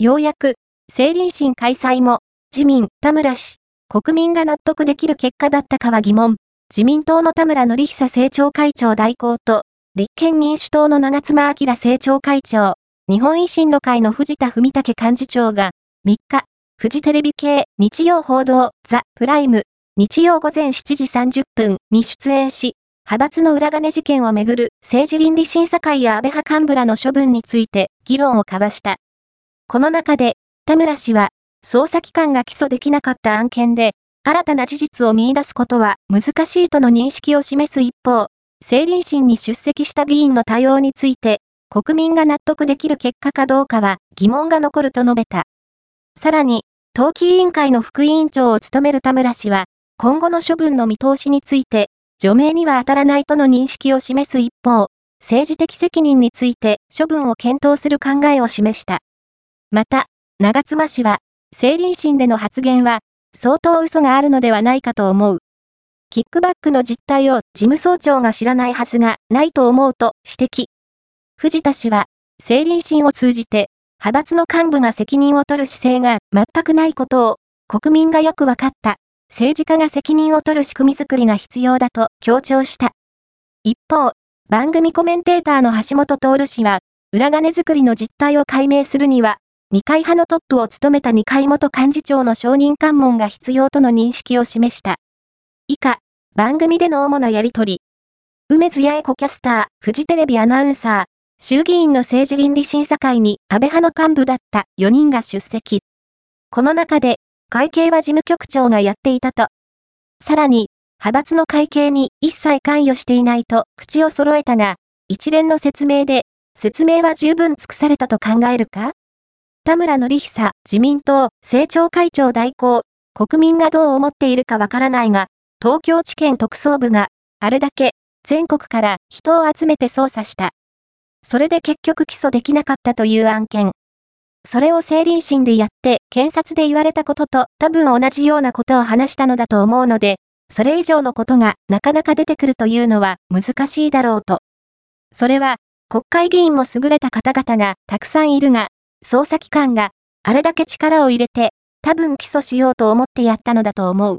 ようやく、政倫審開催も、自民、田村氏、国民が納得できる結果だったかは疑問。自民党の田村則久政調会長代行と、立憲民主党の長妻昭政調会長、日本維新の会の藤田文武幹事長が、3日、フジテレビ系日曜報道ザ・プライム日曜午前7時30分に出演し、派閥の裏金事件をめぐる政治倫理審査会や安倍派幹部らの処分について議論を交わした。この中で、田村氏は、捜査機関が起訴できなかった案件で、新たな事実を見出すことは難しいとの認識を示す一方、政倫審に出席した議員の対応について、国民が納得できる結果かどうかは疑問が残ると述べた。さらに、党紀委員会の副委員長を務める田村氏は、今後の処分の見通しについて、除名には当たらないとの認識を示す一方、政治的責任について処分を検討する考えを示した。また、長妻氏は、政倫審での発言は、相当嘘があるのではないかと思う。キックバックの実態を事務総長が知らないはずがないと思うと指摘。藤田氏は、政倫審を通じて、派閥の幹部が責任を取る姿勢が全くないことを、国民がよくわかった。政治家が責任を取る仕組みづくりが必要だと強調した。一方、番組コメンテーターの橋本徹氏は、裏金作りの実態を解明するには、二階派のトップを務めた二階元幹事長の承認喚問が必要との認識を示した。以下、番組での主なやりとり。梅津八重子キャスター、フジテレビアナウンサー、衆議院の政治倫理審査会に安倍派の幹部だった4人が出席。この中で、会計は事務局長がやっていたと。さらに、派閥の会計に一切関与していないと口を揃えたが、一連の説明で、説明は十分尽くされたと考えるか？田村則久、自民党、政調会長代行、国民がどう思っているかわからないが、東京地検特捜部が、あれだけ、全国から人を集めて捜査した。それで結局起訴できなかったという案件。それを政倫審でやって、検察で言われたことと多分同じようなことを話したのだと思うので、それ以上のことがなかなか出てくるというのは難しいだろうと。それは、国会議員も優れた方々がたくさんいるが、捜査機関があれだけ力を入れて、多分起訴しようと思ってやったのだと思う。